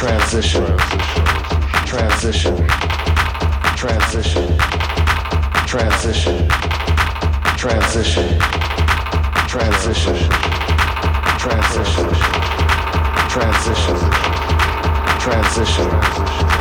transition, transition, transition. Transition. Transition. Transition. Transition. Transition. Transition.